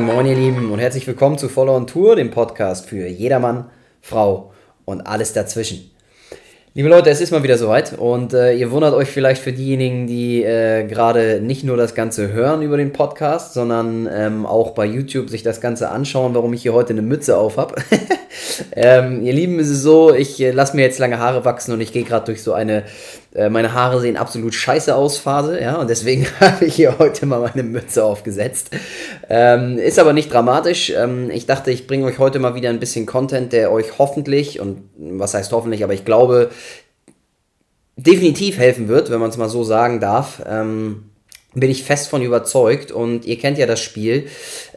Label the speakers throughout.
Speaker 1: Moin, moin, ihr Lieben, und herzlich willkommen zu Follow on Tour, dem Podcast für jedermann, Frau und alles dazwischen. Liebe Leute, es ist mal wieder soweit und äh, ihr wundert euch vielleicht für diejenigen, die äh, gerade nicht nur das Ganze hören über den Podcast, sondern ähm, auch bei YouTube sich das Ganze anschauen, warum ich hier heute eine Mütze auf habe. ähm, ihr Lieben, ist es so, ich äh, lasse mir jetzt lange Haare wachsen und ich gehe gerade durch so eine äh, meine Haare sehen absolut scheiße aus Phase, ja, und deswegen habe ich hier heute mal meine Mütze aufgesetzt. Ähm, ist aber nicht dramatisch. Ähm, ich dachte, ich bringe euch heute mal wieder ein bisschen Content, der euch hoffentlich, und was heißt hoffentlich, aber ich glaube, definitiv helfen wird, wenn man es mal so sagen darf. Ähm, bin ich fest von überzeugt und ihr kennt ja das Spiel.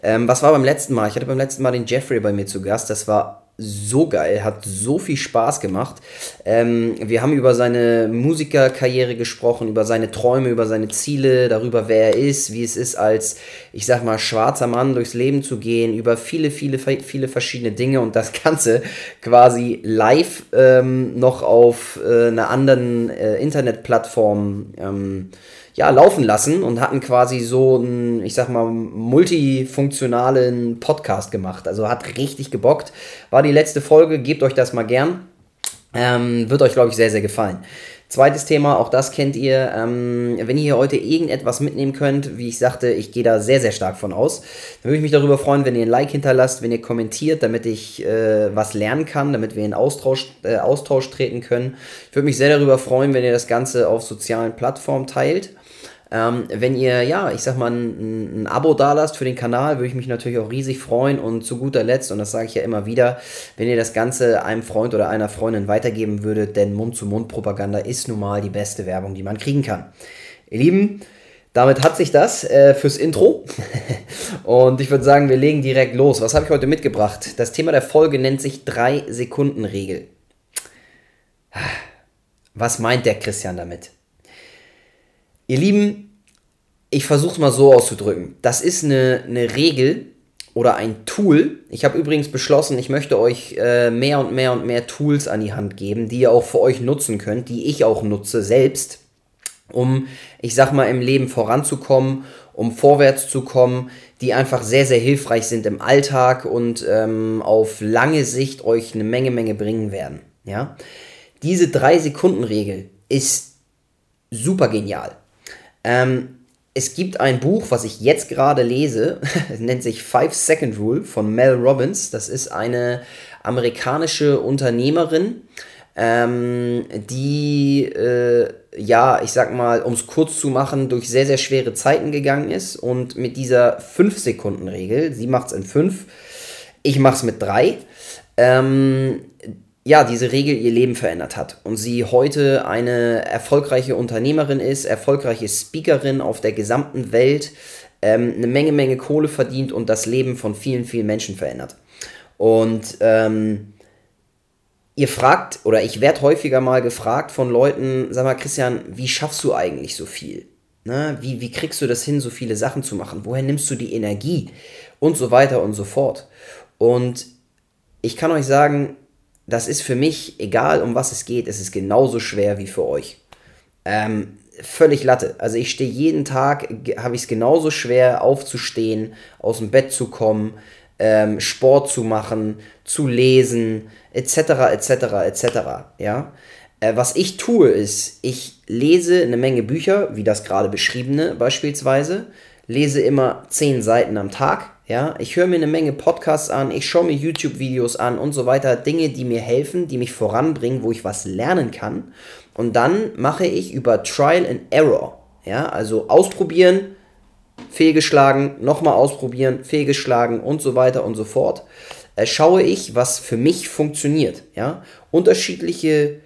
Speaker 1: Ähm, was war beim letzten Mal? Ich hatte beim letzten Mal den Jeffrey bei mir zu Gast. Das war so geil, hat so viel Spaß gemacht. Ähm, wir haben über seine Musikerkarriere gesprochen, über seine Träume, über seine Ziele, darüber, wer er ist, wie es ist, als, ich sag mal, schwarzer Mann durchs Leben zu gehen, über viele, viele, viele verschiedene Dinge und das Ganze quasi live ähm, noch auf äh, einer anderen äh, Internetplattform. Ähm, ja, laufen lassen und hatten quasi so einen, ich sag mal, multifunktionalen Podcast gemacht. Also hat richtig gebockt. War die letzte Folge, gebt euch das mal gern. Ähm, wird euch, glaube ich, sehr, sehr gefallen. Zweites Thema, auch das kennt ihr. Ähm, wenn ihr hier heute irgendetwas mitnehmen könnt, wie ich sagte, ich gehe da sehr, sehr stark von aus, dann würde ich mich darüber freuen, wenn ihr ein Like hinterlasst, wenn ihr kommentiert, damit ich äh, was lernen kann, damit wir in Austausch, äh, Austausch treten können. Ich würde mich sehr darüber freuen, wenn ihr das Ganze auf sozialen Plattformen teilt. Ähm, wenn ihr, ja, ich sag mal, ein, ein Abo dalasst für den Kanal, würde ich mich natürlich auch riesig freuen. Und zu guter Letzt, und das sage ich ja immer wieder, wenn ihr das Ganze einem Freund oder einer Freundin weitergeben würdet, denn Mund-zu-Mund-Propaganda ist nun mal die beste Werbung, die man kriegen kann. Ihr Lieben, damit hat sich das äh, fürs Intro. Und ich würde sagen, wir legen direkt los. Was habe ich heute mitgebracht? Das Thema der Folge nennt sich 3-Sekunden-Regel. Was meint der Christian damit? Ihr Lieben, ich versuche es mal so auszudrücken. Das ist eine, eine Regel oder ein Tool. Ich habe übrigens beschlossen, ich möchte euch äh, mehr und mehr und mehr Tools an die Hand geben, die ihr auch für euch nutzen könnt, die ich auch nutze selbst, um, ich sag mal, im Leben voranzukommen, um vorwärts zu kommen, die einfach sehr, sehr hilfreich sind im Alltag und ähm, auf lange Sicht euch eine Menge, Menge bringen werden. Ja? Diese 3-Sekunden-Regel ist super genial. Ähm, es gibt ein Buch, was ich jetzt gerade lese, es nennt sich Five Second Rule von Mel Robbins. Das ist eine amerikanische Unternehmerin, ähm, die, äh, ja, ich sag mal, um es kurz zu machen, durch sehr, sehr schwere Zeiten gegangen ist und mit dieser 5-Sekunden-Regel, sie macht es in 5, ich mache es mit 3, ähm, ja, diese Regel ihr Leben verändert hat und sie heute eine erfolgreiche Unternehmerin ist, erfolgreiche Speakerin auf der gesamten Welt, ähm, eine Menge, Menge Kohle verdient und das Leben von vielen, vielen Menschen verändert. Und ähm, ihr fragt, oder ich werde häufiger mal gefragt von Leuten, sag mal, Christian, wie schaffst du eigentlich so viel? Na, wie, wie kriegst du das hin, so viele Sachen zu machen? Woher nimmst du die Energie? Und so weiter und so fort. Und ich kann euch sagen, das ist für mich, egal um was es geht, es ist genauso schwer wie für euch. Ähm, völlig Latte. Also ich stehe jeden Tag, habe ich es genauso schwer aufzustehen, aus dem Bett zu kommen, ähm, Sport zu machen, zu lesen, etc., etc., etc., ja. Äh, was ich tue ist, ich lese eine Menge Bücher, wie das gerade beschriebene beispielsweise, lese immer zehn Seiten am Tag, ja, ich höre mir eine Menge Podcasts an, ich schaue mir YouTube-Videos an und so weiter. Dinge, die mir helfen, die mich voranbringen, wo ich was lernen kann. Und dann mache ich über Trial and Error. Ja, also ausprobieren, fehlgeschlagen, nochmal ausprobieren, fehlgeschlagen und so weiter und so fort. Äh, schaue ich, was für mich funktioniert. Ja, unterschiedliche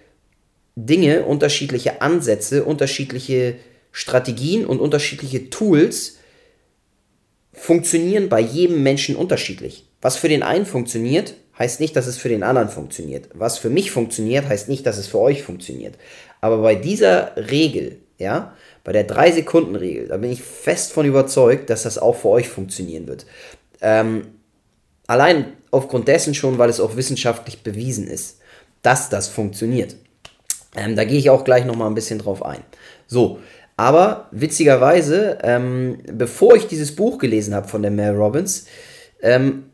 Speaker 1: Dinge, unterschiedliche Ansätze, unterschiedliche Strategien und unterschiedliche Tools funktionieren bei jedem Menschen unterschiedlich. Was für den einen funktioniert, heißt nicht, dass es für den anderen funktioniert. Was für mich funktioniert, heißt nicht, dass es für euch funktioniert. Aber bei dieser Regel, ja, bei der 3-Sekunden-Regel, da bin ich fest von überzeugt, dass das auch für euch funktionieren wird. Ähm, allein aufgrund dessen schon, weil es auch wissenschaftlich bewiesen ist, dass das funktioniert. Ähm, da gehe ich auch gleich nochmal ein bisschen drauf ein. So, aber witzigerweise, ähm, bevor ich dieses Buch gelesen habe von der Mel Robbins, ähm,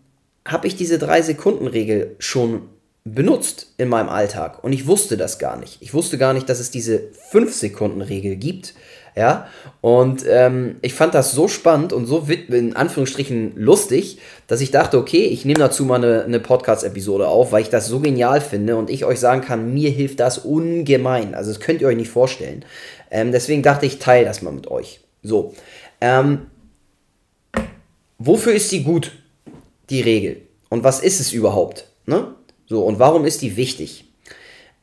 Speaker 1: habe ich diese 3-Sekunden-Regel schon benutzt in meinem Alltag und ich wusste das gar nicht. Ich wusste gar nicht, dass es diese 5-Sekunden-Regel gibt. Ja, und ähm, ich fand das so spannend und so in Anführungsstrichen lustig, dass ich dachte, okay, ich nehme dazu mal eine, eine Podcast-Episode auf, weil ich das so genial finde und ich euch sagen kann, mir hilft das ungemein. Also das könnt ihr euch nicht vorstellen. Ähm, deswegen dachte ich, teile das mal mit euch. So, ähm, wofür ist sie gut, die Regel? Und was ist es überhaupt? Ne? So, und warum ist die wichtig?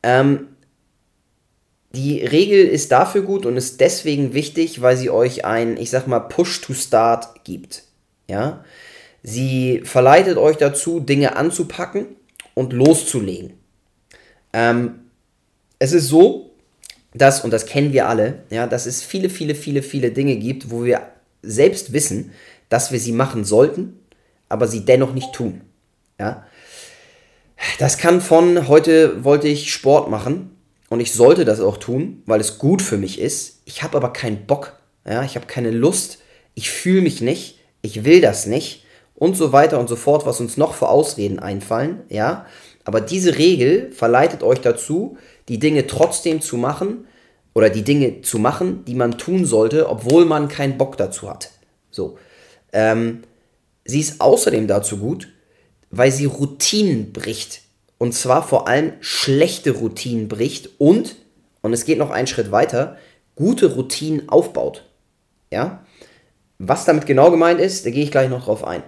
Speaker 1: Ähm, die Regel ist dafür gut und ist deswegen wichtig, weil sie euch ein, ich sag mal, Push to Start gibt. Ja? Sie verleitet euch dazu, Dinge anzupacken und loszulegen. Ähm, es ist so, dass, und das kennen wir alle, ja, dass es viele, viele, viele, viele Dinge gibt, wo wir selbst wissen, dass wir sie machen sollten, aber sie dennoch nicht tun. Ja? Das kann von heute wollte ich Sport machen und ich sollte das auch tun, weil es gut für mich ist. Ich habe aber keinen Bock, ja, ich habe keine Lust, ich fühle mich nicht, ich will das nicht und so weiter und so fort, was uns noch für Ausreden einfallen, ja. Aber diese Regel verleitet euch dazu, die Dinge trotzdem zu machen oder die Dinge zu machen, die man tun sollte, obwohl man keinen Bock dazu hat. So. Ähm, sie ist außerdem dazu gut, weil sie Routinen bricht. Und zwar vor allem schlechte Routinen bricht und, und es geht noch einen Schritt weiter, gute Routinen aufbaut. Ja? Was damit genau gemeint ist, da gehe ich gleich noch drauf ein.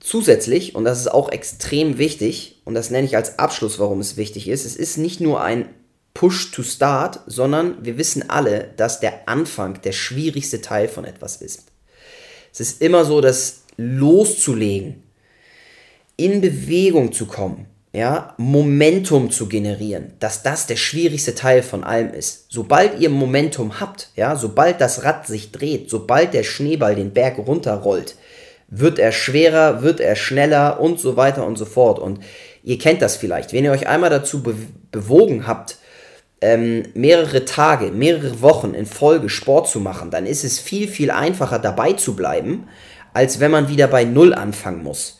Speaker 1: Zusätzlich, und das ist auch extrem wichtig, und das nenne ich als Abschluss, warum es wichtig ist, es ist nicht nur ein Push to Start, sondern wir wissen alle, dass der Anfang der schwierigste Teil von etwas ist. Es ist immer so, dass loszulegen, in Bewegung zu kommen, ja, Momentum zu generieren, dass das der schwierigste Teil von allem ist. Sobald ihr Momentum habt, ja, sobald das Rad sich dreht, sobald der Schneeball den Berg runterrollt, wird er schwerer, wird er schneller und so weiter und so fort. Und ihr kennt das vielleicht, wenn ihr euch einmal dazu be bewogen habt, ähm, mehrere Tage, mehrere Wochen in Folge Sport zu machen, dann ist es viel, viel einfacher dabei zu bleiben, als wenn man wieder bei Null anfangen muss.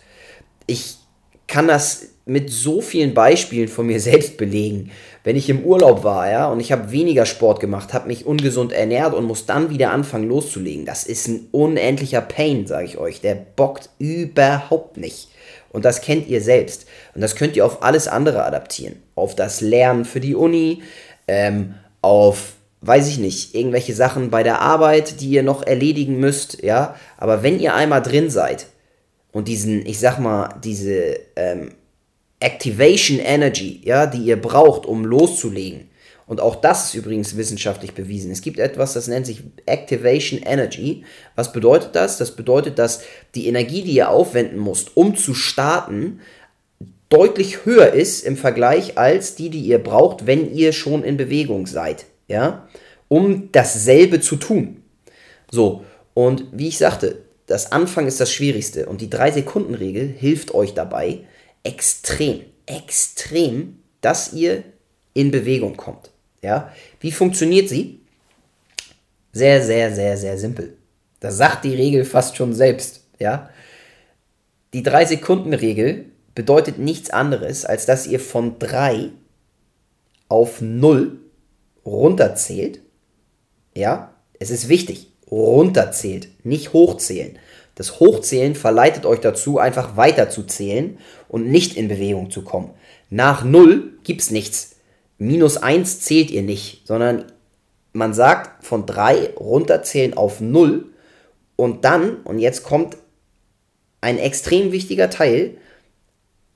Speaker 1: Ich kann das mit so vielen Beispielen von mir selbst belegen. Wenn ich im Urlaub war, ja, und ich habe weniger Sport gemacht, habe mich ungesund ernährt und muss dann wieder anfangen loszulegen, das ist ein unendlicher Pain, sage ich euch. Der bockt überhaupt nicht. Und das kennt ihr selbst. Und das könnt ihr auf alles andere adaptieren. Auf das Lernen für die Uni, ähm, auf weiß ich nicht, irgendwelche Sachen bei der Arbeit, die ihr noch erledigen müsst, ja. Aber wenn ihr einmal drin seid und diesen, ich sag mal, diese ähm, Activation Energy, ja, die ihr braucht, um loszulegen, und auch das ist übrigens wissenschaftlich bewiesen. Es gibt etwas, das nennt sich Activation Energy. Was bedeutet das? Das bedeutet, dass die Energie, die ihr aufwenden müsst, um zu starten, deutlich höher ist im Vergleich als die, die ihr braucht, wenn ihr schon in Bewegung seid ja, um dasselbe zu tun. So, und wie ich sagte, das Anfang ist das Schwierigste und die 3-Sekunden-Regel hilft euch dabei extrem, extrem, dass ihr in Bewegung kommt. Ja, wie funktioniert sie? Sehr, sehr, sehr, sehr simpel. Das sagt die Regel fast schon selbst. Ja, die 3-Sekunden-Regel bedeutet nichts anderes, als dass ihr von 3 auf 0 runterzählt, ja, es ist wichtig, runterzählt, nicht hochzählen. Das Hochzählen verleitet euch dazu, einfach weiter zu zählen und nicht in Bewegung zu kommen. Nach 0 gibt es nichts. Minus 1 zählt ihr nicht, sondern man sagt von 3 runterzählen auf 0 und dann, und jetzt kommt ein extrem wichtiger Teil,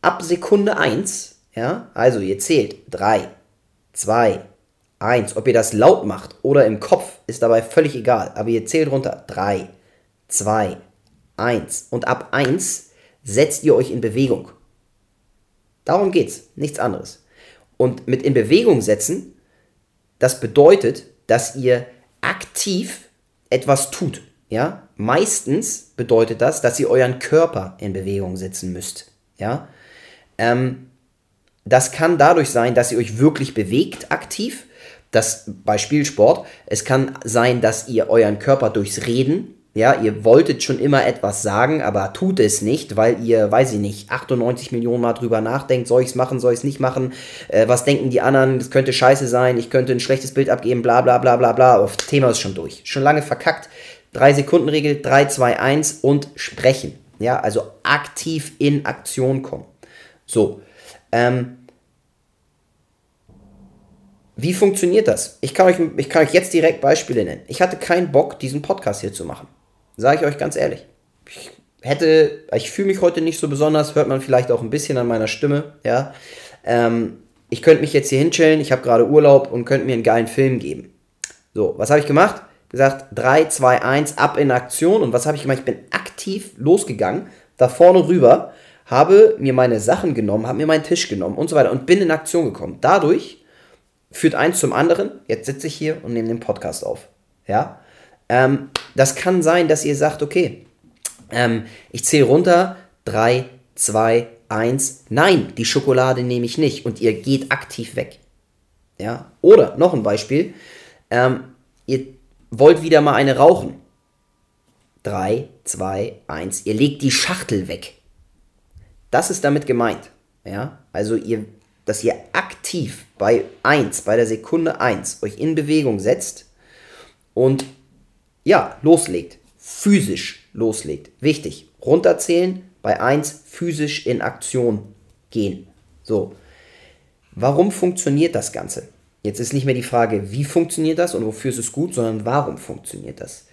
Speaker 1: ab Sekunde 1, ja, also ihr zählt 3, 2, 1. Ob ihr das laut macht oder im Kopf, ist dabei völlig egal. Aber ihr zählt runter. 3, 2, 1. Und ab 1 setzt ihr euch in Bewegung. Darum geht's, nichts anderes. Und mit in Bewegung setzen, das bedeutet, dass ihr aktiv etwas tut. Ja? Meistens bedeutet das, dass ihr euren Körper in Bewegung setzen müsst. Ja? Ähm, das kann dadurch sein, dass ihr euch wirklich bewegt aktiv das bei Spielsport, es kann sein, dass ihr euren Körper durchs Reden Ja, ihr wolltet schon immer etwas sagen, aber tut es nicht, weil ihr, weiß ich nicht, 98 Millionen Mal drüber nachdenkt, soll ich es machen, soll ich es nicht machen, äh, was denken die anderen, das könnte scheiße sein, ich könnte ein schlechtes Bild abgeben, bla bla bla bla bla. Das Thema ist schon durch. Schon lange verkackt. 3 Sekunden Regel, 3, 2, 1 und sprechen. Ja, also aktiv in Aktion kommen. So. Ähm, wie funktioniert das? Ich kann, euch, ich kann euch jetzt direkt Beispiele nennen. Ich hatte keinen Bock, diesen Podcast hier zu machen. Sage ich euch ganz ehrlich. Ich hätte, ich fühle mich heute nicht so besonders, hört man vielleicht auch ein bisschen an meiner Stimme, ja. Ähm, ich könnte mich jetzt hier hinchillen, ich habe gerade Urlaub und könnte mir einen geilen Film geben. So, was habe ich gemacht? Gesagt, 3, 2, 1, ab in Aktion. Und was habe ich gemacht? Ich bin aktiv losgegangen, da vorne rüber, habe mir meine Sachen genommen, habe mir meinen Tisch genommen und so weiter und bin in Aktion gekommen. Dadurch führt eins zum anderen. Jetzt sitze ich hier und nehme den Podcast auf. Ja, ähm, das kann sein, dass ihr sagt, okay, ähm, ich zähle runter, 3, 2, 1, nein, die Schokolade nehme ich nicht und ihr geht aktiv weg. Ja, oder noch ein Beispiel, ähm, ihr wollt wieder mal eine rauchen. 3, 2, 1, ihr legt die Schachtel weg. Das ist damit gemeint. Ja, also ihr, dass ihr aktiv bei 1, bei der Sekunde 1 euch in Bewegung setzt und ja, loslegt. Physisch loslegt. Wichtig. Runterzählen, bei 1 physisch in Aktion gehen. So. Warum funktioniert das Ganze? Jetzt ist nicht mehr die Frage, wie funktioniert das und wofür ist es gut, sondern warum funktioniert das?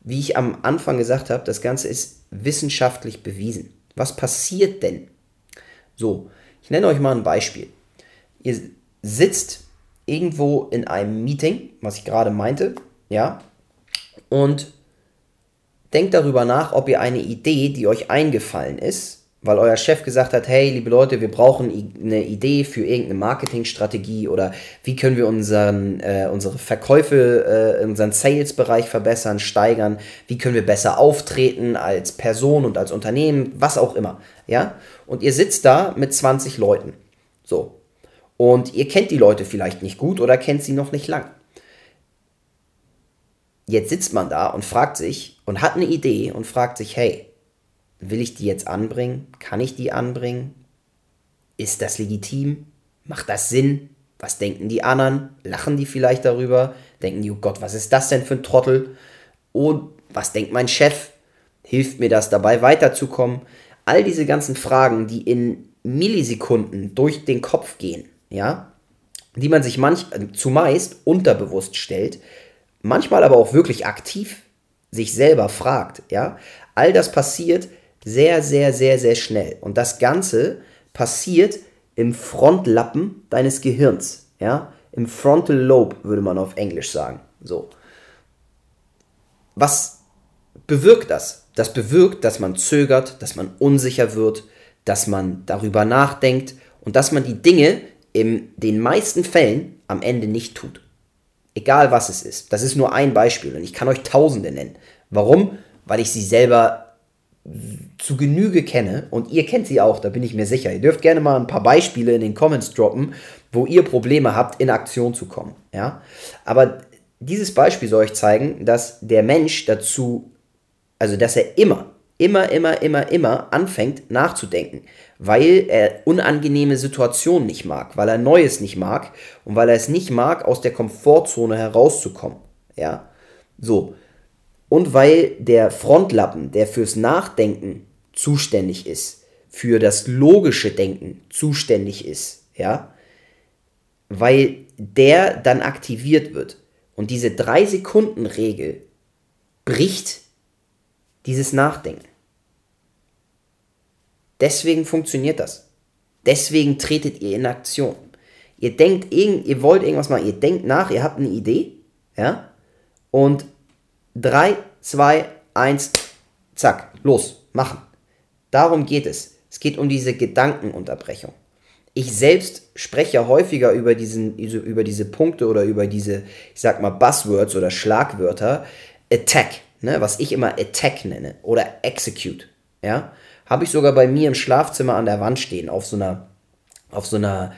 Speaker 1: Wie ich am Anfang gesagt habe, das Ganze ist wissenschaftlich bewiesen. Was passiert denn? So, ich nenne euch mal ein Beispiel. Ihr sitzt irgendwo in einem Meeting, was ich gerade meinte, ja, und denkt darüber nach, ob ihr eine Idee, die euch eingefallen ist, weil euer Chef gesagt hat, hey, liebe Leute, wir brauchen eine Idee für irgendeine Marketingstrategie oder wie können wir unseren, äh, unsere Verkäufe, äh, unseren Sales-Bereich verbessern, steigern, wie können wir besser auftreten als Person und als Unternehmen, was auch immer, ja? Und ihr sitzt da mit 20 Leuten, so. Und ihr kennt die Leute vielleicht nicht gut oder kennt sie noch nicht lang. Jetzt sitzt man da und fragt sich und hat eine Idee und fragt sich, hey, will ich die jetzt anbringen? Kann ich die anbringen? Ist das legitim? Macht das Sinn? Was denken die anderen? Lachen die vielleicht darüber? Denken die, oh Gott, was ist das denn für ein Trottel? Und was denkt mein Chef? Hilft mir das dabei weiterzukommen? All diese ganzen Fragen, die in Millisekunden durch den Kopf gehen, ja, die man sich manch, zumeist unterbewusst stellt, manchmal aber auch wirklich aktiv sich selber fragt, ja, all das passiert sehr, sehr, sehr, sehr schnell. Und das Ganze passiert im Frontlappen deines Gehirns, ja, im Frontal Lobe würde man auf Englisch sagen. So. Was bewirkt das? Das bewirkt, dass man zögert, dass man unsicher wird, dass man darüber nachdenkt und dass man die Dinge in den meisten Fällen am Ende nicht tut. Egal was es ist. Das ist nur ein Beispiel und ich kann euch Tausende nennen. Warum? Weil ich sie selber zu Genüge kenne und ihr kennt sie auch, da bin ich mir sicher. Ihr dürft gerne mal ein paar Beispiele in den Comments droppen, wo ihr Probleme habt, in Aktion zu kommen. Ja? Aber dieses Beispiel soll euch zeigen, dass der Mensch dazu, also dass er immer, immer, immer, immer, immer anfängt nachzudenken, weil er unangenehme Situationen nicht mag, weil er Neues nicht mag und weil er es nicht mag, aus der Komfortzone herauszukommen. Ja, so. Und weil der Frontlappen, der fürs Nachdenken zuständig ist, für das logische Denken zuständig ist, ja, weil der dann aktiviert wird. Und diese 3-Sekunden-Regel bricht dieses Nachdenken. Deswegen funktioniert das. Deswegen tretet ihr in Aktion. Ihr denkt, ihr wollt irgendwas machen, ihr denkt nach, ihr habt eine Idee, ja, und 3, 2, 1, zack, los, machen. Darum geht es. Es geht um diese Gedankenunterbrechung. Ich selbst spreche häufiger über, diesen, über diese Punkte oder über diese, ich sag mal, Buzzwords oder Schlagwörter. Attack, ne, was ich immer Attack nenne, oder Execute. Ja, habe ich sogar bei mir im Schlafzimmer an der Wand stehen, auf so einer, auf so einer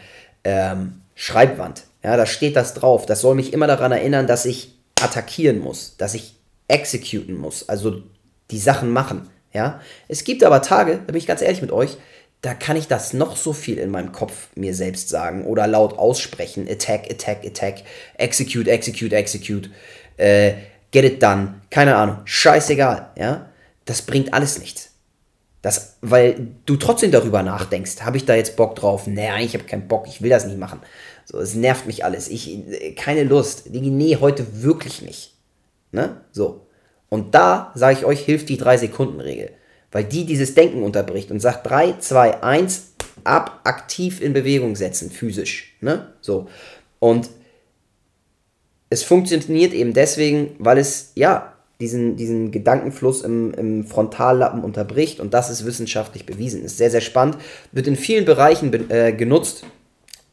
Speaker 1: ähm, Schreibwand. Ja, da steht das drauf. Das soll mich immer daran erinnern, dass ich attackieren muss, dass ich executen muss, also die Sachen machen. Ja, es gibt aber Tage, da bin ich ganz ehrlich mit euch, da kann ich das noch so viel in meinem Kopf mir selbst sagen oder laut aussprechen. Attack, attack, attack, execute, execute, execute, äh, get it done, keine Ahnung, scheißegal, ja. Das bringt alles nichts. Das, weil du trotzdem darüber nachdenkst, habe ich da jetzt Bock drauf? Nee, eigentlich habe ich keinen Bock, ich will das nicht machen. So, es nervt mich alles. Ich, keine Lust. Nee, heute wirklich nicht. Ne? So. Und da, sage ich euch, hilft die 3-Sekunden-Regel weil die dieses Denken unterbricht und sagt 3, 2, 1, ab, aktiv in Bewegung setzen, physisch. Ne? So. Und es funktioniert eben deswegen, weil es, ja, diesen, diesen Gedankenfluss im, im Frontallappen unterbricht und das ist wissenschaftlich bewiesen. Ist sehr, sehr spannend, wird in vielen Bereichen äh, genutzt,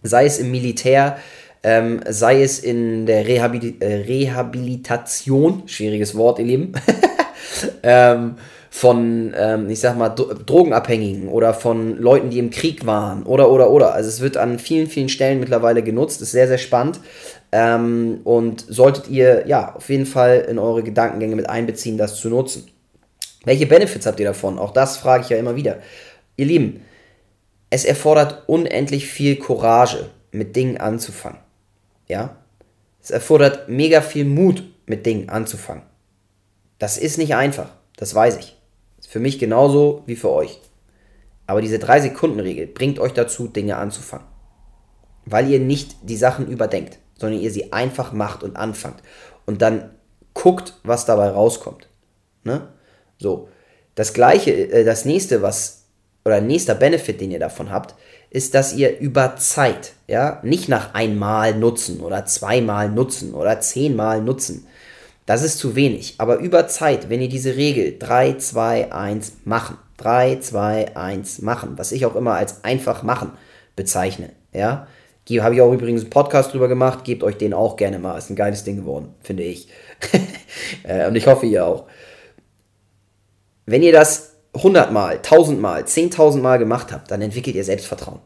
Speaker 1: sei es im Militär, ähm, sei es in der Rehabil äh, Rehabilitation, schwieriges Wort, ihr Lieben, ähm, von, ähm, ich sag mal, Drogenabhängigen oder von Leuten, die im Krieg waren oder, oder, oder. Also es wird an vielen, vielen Stellen mittlerweile genutzt, ist sehr, sehr spannend. Ähm, und solltet ihr, ja, auf jeden Fall in eure Gedankengänge mit einbeziehen, das zu nutzen. Welche Benefits habt ihr davon? Auch das frage ich ja immer wieder. Ihr Lieben, es erfordert unendlich viel Courage, mit Dingen anzufangen. Ja? Es erfordert mega viel Mut, mit Dingen anzufangen. Das ist nicht einfach, das weiß ich. Für mich genauso wie für euch. Aber diese 3-Sekunden-Regel bringt euch dazu, Dinge anzufangen. Weil ihr nicht die Sachen überdenkt, sondern ihr sie einfach macht und anfangt. Und dann guckt, was dabei rauskommt. Ne? So. Das gleiche, äh, das nächste, was, oder nächster Benefit, den ihr davon habt, ist, dass ihr über Zeit, ja, nicht nach einmal nutzen oder zweimal nutzen oder zehnmal nutzen, das ist zu wenig. Aber über Zeit, wenn ihr diese Regel 3, 2, 1 machen, 3, 2, 1 machen, was ich auch immer als einfach machen bezeichne, ja, habe ich auch übrigens einen Podcast drüber gemacht, gebt euch den auch gerne mal. Ist ein geiles Ding geworden, finde ich. Äh, und ich hoffe, ihr auch. Wenn ihr das 100 Mal, 1000 Mal, 10.000 Mal gemacht habt, dann entwickelt ihr Selbstvertrauen.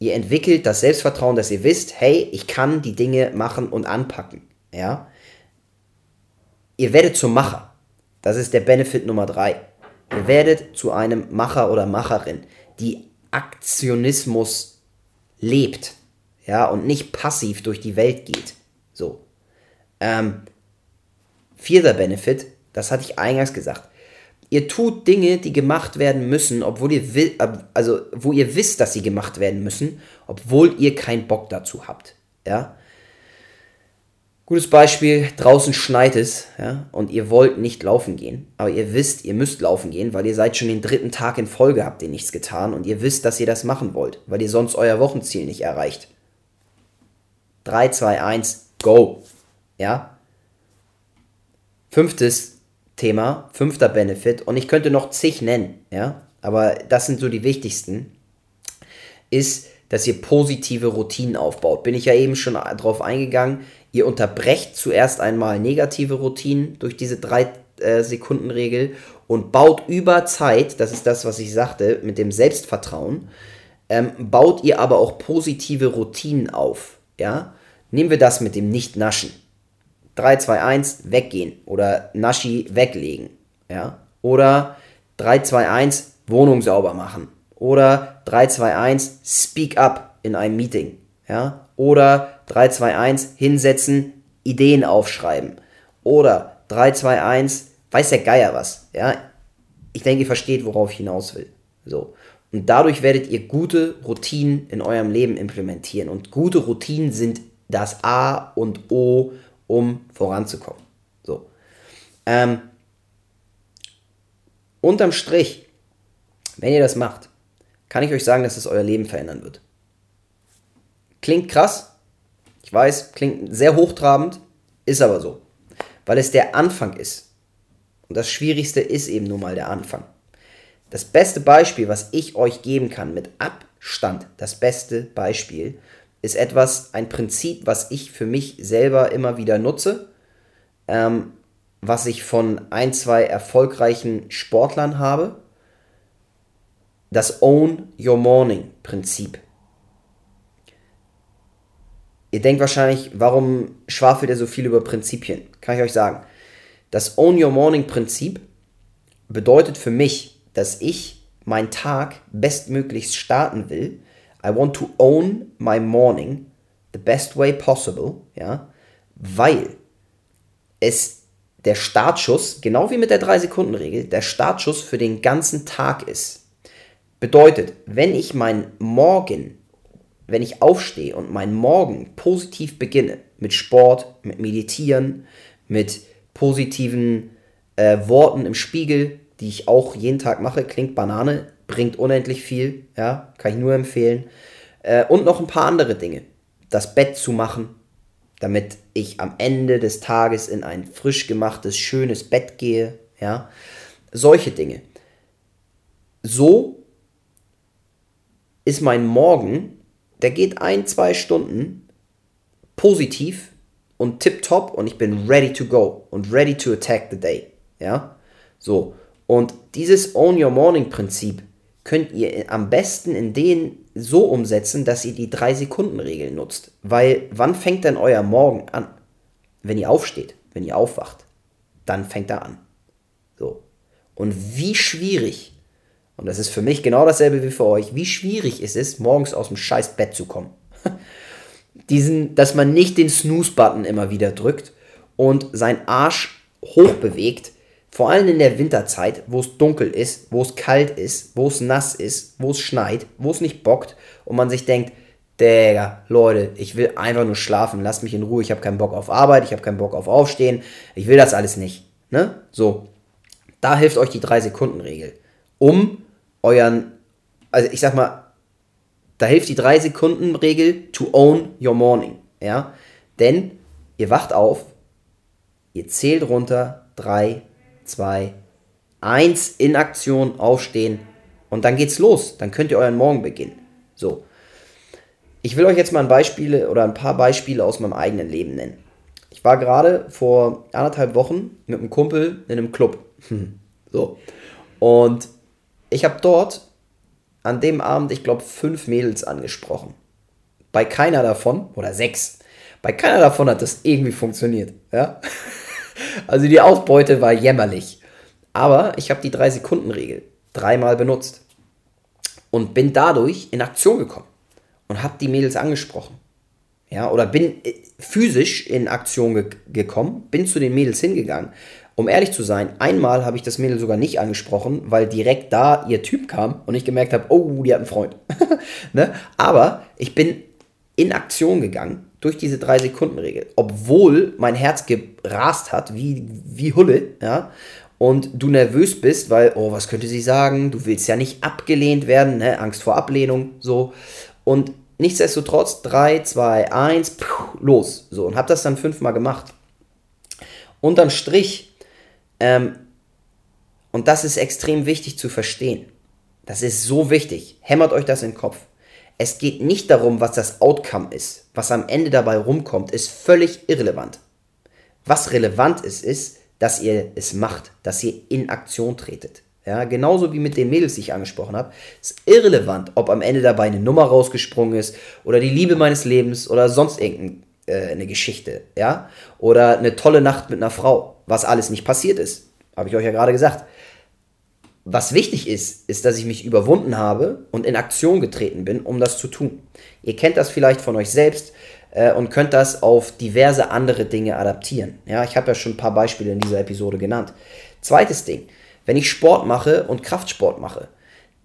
Speaker 1: Ihr entwickelt das Selbstvertrauen, dass ihr wisst, hey, ich kann die Dinge machen und anpacken. Ja? Ihr werdet zum Macher. Das ist der Benefit Nummer drei. Ihr werdet zu einem Macher oder Macherin, die Aktionismus lebt. Ja, und nicht passiv durch die Welt geht. So. Ähm, vierter Benefit, das hatte ich eingangs gesagt. Ihr tut Dinge, die gemacht werden müssen, obwohl ihr will, also wo ihr wisst, dass sie gemacht werden müssen, obwohl ihr keinen Bock dazu habt. Ja? Gutes Beispiel, draußen schneit es, ja, und ihr wollt nicht laufen gehen, aber ihr wisst, ihr müsst laufen gehen, weil ihr seid schon den dritten Tag in Folge, habt ihr nichts getan und ihr wisst, dass ihr das machen wollt, weil ihr sonst euer Wochenziel nicht erreicht. 3, 2, 1, go. Ja? Fünftes Thema, fünfter Benefit, und ich könnte noch zig nennen, ja, aber das sind so die wichtigsten, ist, dass ihr positive Routinen aufbaut. Bin ich ja eben schon drauf eingegangen Ihr unterbrecht zuerst einmal negative Routinen durch diese 3-Sekunden-Regel äh, und baut über Zeit, das ist das, was ich sagte, mit dem Selbstvertrauen, ähm, baut ihr aber auch positive Routinen auf. Ja? Nehmen wir das mit dem Nicht-Naschen. 3, 2, 1, weggehen oder Naschi weglegen. Ja? Oder 3, 2, 1, Wohnung sauber machen. Oder 3, 2, 1, speak up in einem Meeting. Ja? Oder 3, 2, 1, hinsetzen, Ideen aufschreiben. Oder 3, 2, 1, weiß der Geier was. Ja? Ich denke, ihr versteht, worauf ich hinaus will. So. Und dadurch werdet ihr gute Routinen in eurem Leben implementieren. Und gute Routinen sind das A und O, um voranzukommen. So. Ähm, unterm Strich, wenn ihr das macht, kann ich euch sagen, dass es euer Leben verändern wird. Klingt krass. Ich weiß, klingt sehr hochtrabend, ist aber so. Weil es der Anfang ist. Und das Schwierigste ist eben nun mal der Anfang. Das beste Beispiel, was ich euch geben kann, mit Abstand das beste Beispiel, ist etwas, ein Prinzip, was ich für mich selber immer wieder nutze, ähm, was ich von ein, zwei erfolgreichen Sportlern habe. Das Own Your Morning Prinzip. Ihr denkt wahrscheinlich, warum schwafelt er so viel über Prinzipien? Kann ich euch sagen. Das Own Your Morning Prinzip bedeutet für mich, dass ich meinen Tag bestmöglichst starten will. I want to own my morning the best way possible, ja, weil es der Startschuss, genau wie mit der 3-Sekunden-Regel, der Startschuss für den ganzen Tag ist. Bedeutet, wenn ich meinen Morgen, wenn ich aufstehe und meinen Morgen positiv beginne, mit Sport, mit Meditieren, mit positiven äh, Worten im Spiegel, die ich auch jeden Tag mache, klingt Banane, bringt unendlich viel, ja, kann ich nur empfehlen. Äh, und noch ein paar andere Dinge. Das Bett zu machen, damit ich am Ende des Tages in ein frisch gemachtes, schönes Bett gehe, ja. Solche Dinge. So ist mein Morgen, der geht ein, zwei Stunden positiv und tipptopp und ich bin ready to go und ready to attack the day. Ja, so. Und dieses Own Your Morning Prinzip könnt ihr am besten in den so umsetzen, dass ihr die 3-Sekunden-Regel nutzt. Weil wann fängt denn euer Morgen an? Wenn ihr aufsteht, wenn ihr aufwacht, dann fängt er an. So. Und wie schwierig, und das ist für mich genau dasselbe wie für euch, wie schwierig ist es, morgens aus dem scheiß Bett zu kommen. diesen, dass man nicht den Snooze-Button immer wieder drückt und sein Arsch hochbewegt, vor allem in der Winterzeit, wo es dunkel ist, wo es kalt ist, wo es nass ist, wo es schneit, wo es nicht bockt und man sich denkt, Digga, Leute, ich will einfach nur schlafen, lasst mich in Ruhe, ich habe keinen Bock auf Arbeit, ich habe keinen Bock auf Aufstehen, ich will das alles nicht. Ne? So, da hilft euch die 3-Sekunden-Regel, um euren, also ich sag mal, da hilft die 3-Sekunden-Regel to own your morning. Ja? Denn ihr wacht auf, ihr zählt runter, 3, 2, 1 in Aktion, aufstehen und dann geht's los. Dann könnt ihr euren Morgen beginnen. So. Ich will euch jetzt mal ein Beispiel oder ein paar Beispiele aus meinem eigenen Leben nennen. Ich war gerade vor anderthalb Wochen mit einem Kumpel in einem Club. so. Und ich habe dort an dem Abend, ich glaube, fünf Mädels angesprochen. Bei keiner davon, oder sechs, bei keiner davon hat das irgendwie funktioniert. Ja? Also die Ausbeute war jämmerlich. Aber ich habe die 3-Sekunden-Regel dreimal benutzt und bin dadurch in Aktion gekommen und habe die Mädels angesprochen. Ja, oder bin äh, physisch in Aktion ge gekommen, bin zu den Mädels hingegangen, um ehrlich zu sein, einmal habe ich das Mädel sogar nicht angesprochen, weil direkt da ihr Typ kam und ich gemerkt habe, oh, die hat einen Freund. ne? Aber ich bin in Aktion gegangen durch diese 3-Sekunden-Regel, obwohl mein Herz gerast hat, wie, wie Hulle, ja, und du nervös bist, weil, oh, was könnte sie sagen? Du willst ja nicht abgelehnt werden, ne? Angst vor Ablehnung, so. Und nichtsdestotrotz, 3, 2, 1, los. So, und habe das dann fünfmal gemacht. Unterm Strich ähm, und das ist extrem wichtig zu verstehen. Das ist so wichtig. Hämmert euch das in den Kopf. Es geht nicht darum, was das Outcome ist. Was am Ende dabei rumkommt, ist völlig irrelevant. Was relevant ist, ist, dass ihr es macht, dass ihr in Aktion tretet. Ja, genauso wie mit den Mädels, die ich angesprochen habe. Ist irrelevant, ob am Ende dabei eine Nummer rausgesprungen ist oder die Liebe meines Lebens oder sonst irgendeine äh, Geschichte. Ja, oder eine tolle Nacht mit einer Frau was alles nicht passiert ist. Habe ich euch ja gerade gesagt. Was wichtig ist, ist, dass ich mich überwunden habe und in Aktion getreten bin, um das zu tun. Ihr kennt das vielleicht von euch selbst äh, und könnt das auf diverse andere Dinge adaptieren. Ja, ich habe ja schon ein paar Beispiele in dieser Episode genannt. Zweites Ding, wenn ich Sport mache und Kraftsport mache,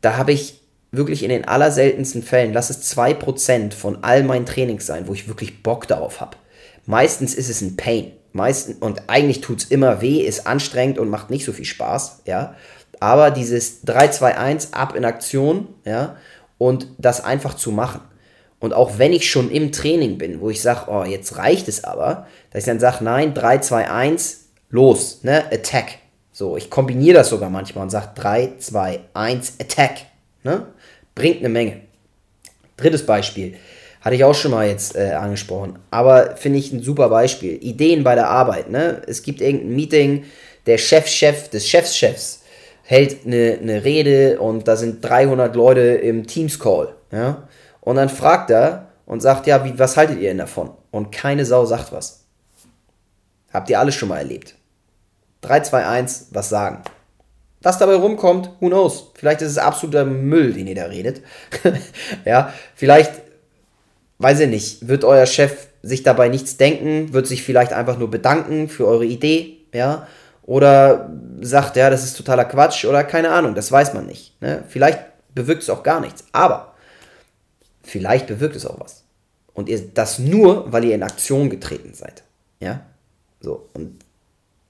Speaker 1: da habe ich wirklich in den allerseltensten Fällen, lass es 2% von all meinen Trainings sein, wo ich wirklich Bock darauf habe. Meistens ist es ein Pain. Meisten, und eigentlich tut es immer weh, ist anstrengend und macht nicht so viel Spaß, ja. Aber dieses 3-2-1 ab in Aktion, ja, und das einfach zu machen. Und auch wenn ich schon im Training bin, wo ich sage, oh, jetzt reicht es aber, dass ich dann sage, nein, 3, 2, 1, los, ne, Attack. So, ich kombiniere das sogar manchmal und sage 3, 2, 1, Attack. Ne? Bringt eine Menge. Drittes Beispiel. Hatte ich auch schon mal jetzt äh, angesprochen. Aber finde ich ein super Beispiel. Ideen bei der Arbeit. Ne? Es gibt irgendein Meeting, der Chefchef des Chefschefs hält eine, eine Rede und da sind 300 Leute im Teams-Call. Ja? Und dann fragt er und sagt, ja, wie, was haltet ihr denn davon? Und keine Sau sagt was. Habt ihr alles schon mal erlebt. 3, 2, 1 was sagen. Was dabei rumkommt, who knows? Vielleicht ist es absoluter Müll, den ihr da redet. ja, vielleicht, weiß ich nicht, wird euer Chef sich dabei nichts denken, wird sich vielleicht einfach nur bedanken für eure Idee, ja, oder sagt, ja, das ist totaler Quatsch oder keine Ahnung, das weiß man nicht. Ne? Vielleicht bewirkt es auch gar nichts, aber vielleicht bewirkt es auch was. Und ihr das nur, weil ihr in Aktion getreten seid. Ja? So, und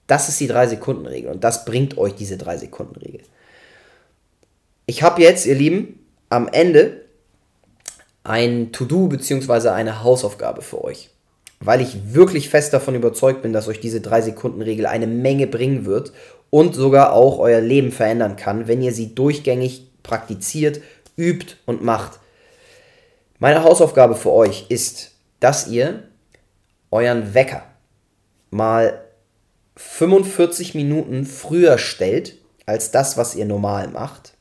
Speaker 1: das ist die 3-Sekunden-Regel und das bringt euch diese 3-Sekunden-Regel. Ich habe jetzt, ihr Lieben, am Ende ein To-Do bzw. eine Hausaufgabe für euch. Weil ich wirklich fest davon überzeugt bin, dass euch diese 3-Sekunden-Regel eine Menge bringen wird und sogar auch euer Leben verändern kann, wenn ihr sie durchgängig praktiziert, übt und macht. Meine Hausaufgabe für euch ist, dass ihr euren Wecker mal 45 Minuten früher stellt als das, was ihr normal macht.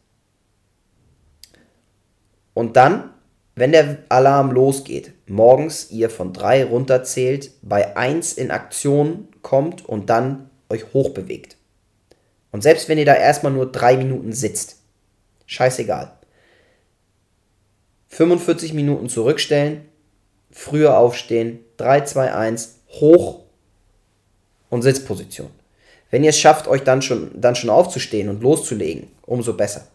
Speaker 1: Und dann, wenn der Alarm losgeht, morgens ihr von 3 runterzählt, bei 1 in Aktion kommt und dann euch hochbewegt. Und selbst wenn ihr da erstmal nur 3 Minuten sitzt, scheißegal. 45 Minuten zurückstellen, früher aufstehen, 3, 2, 1, hoch und Sitzposition. Wenn ihr es schafft, euch dann schon, dann schon aufzustehen und loszulegen, umso besser.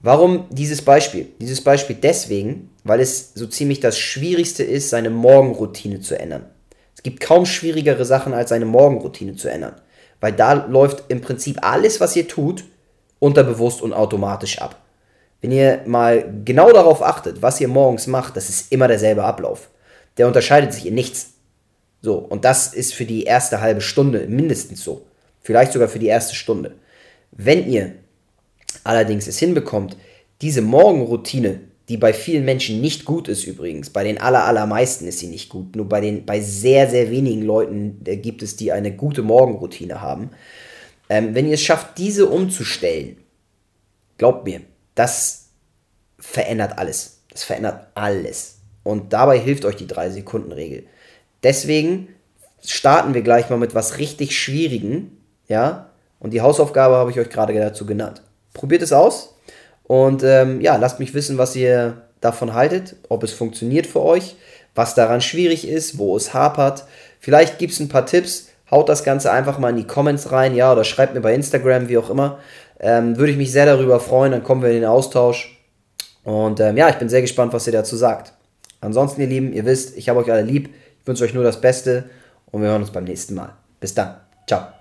Speaker 1: Warum dieses Beispiel? Dieses Beispiel deswegen, weil es so ziemlich das Schwierigste ist, seine Morgenroutine zu ändern. Es gibt kaum schwierigere Sachen, als seine Morgenroutine zu ändern. Weil da läuft im Prinzip alles, was ihr tut, unterbewusst und automatisch ab. Wenn ihr mal genau darauf achtet, was ihr morgens macht, das ist immer derselbe Ablauf. Der unterscheidet sich in nichts. So, und das ist für die erste halbe Stunde mindestens so. Vielleicht sogar für die erste Stunde. Wenn ihr allerdings es hinbekommt, diese Morgenroutine, die bei vielen Menschen nicht gut ist übrigens, bei den aller, allermeisten ist sie nicht gut, nur bei, den, bei sehr, sehr wenigen Leuten äh, gibt es, die eine gute Morgenroutine haben. Ähm, wenn ihr es schafft, diese umzustellen, glaubt mir, das verändert alles. Das verändert alles. Und dabei hilft euch die 3-Sekunden-Regel. Deswegen starten wir gleich mal mit was richtig Schwierigen, ja. Und die Hausaufgabe habe ich euch gerade dazu genannt. Probiert es aus und ähm, ja, lasst mich wissen, was ihr davon haltet, ob es funktioniert für euch, was daran schwierig ist, wo es hapert. Vielleicht gibt es ein paar Tipps. Haut das Ganze einfach mal in die Comments rein, ja, oder schreibt mir bei Instagram, wie auch immer. Ähm, Würde ich mich sehr darüber freuen, dann kommen wir in den Austausch. Und ähm, ja, ich bin sehr gespannt, was ihr dazu sagt. Ansonsten, ihr Lieben, ihr wisst, ich habe euch alle lieb. Ich wünsche euch nur das Beste und wir hören uns beim nächsten Mal. Bis dann. Ciao.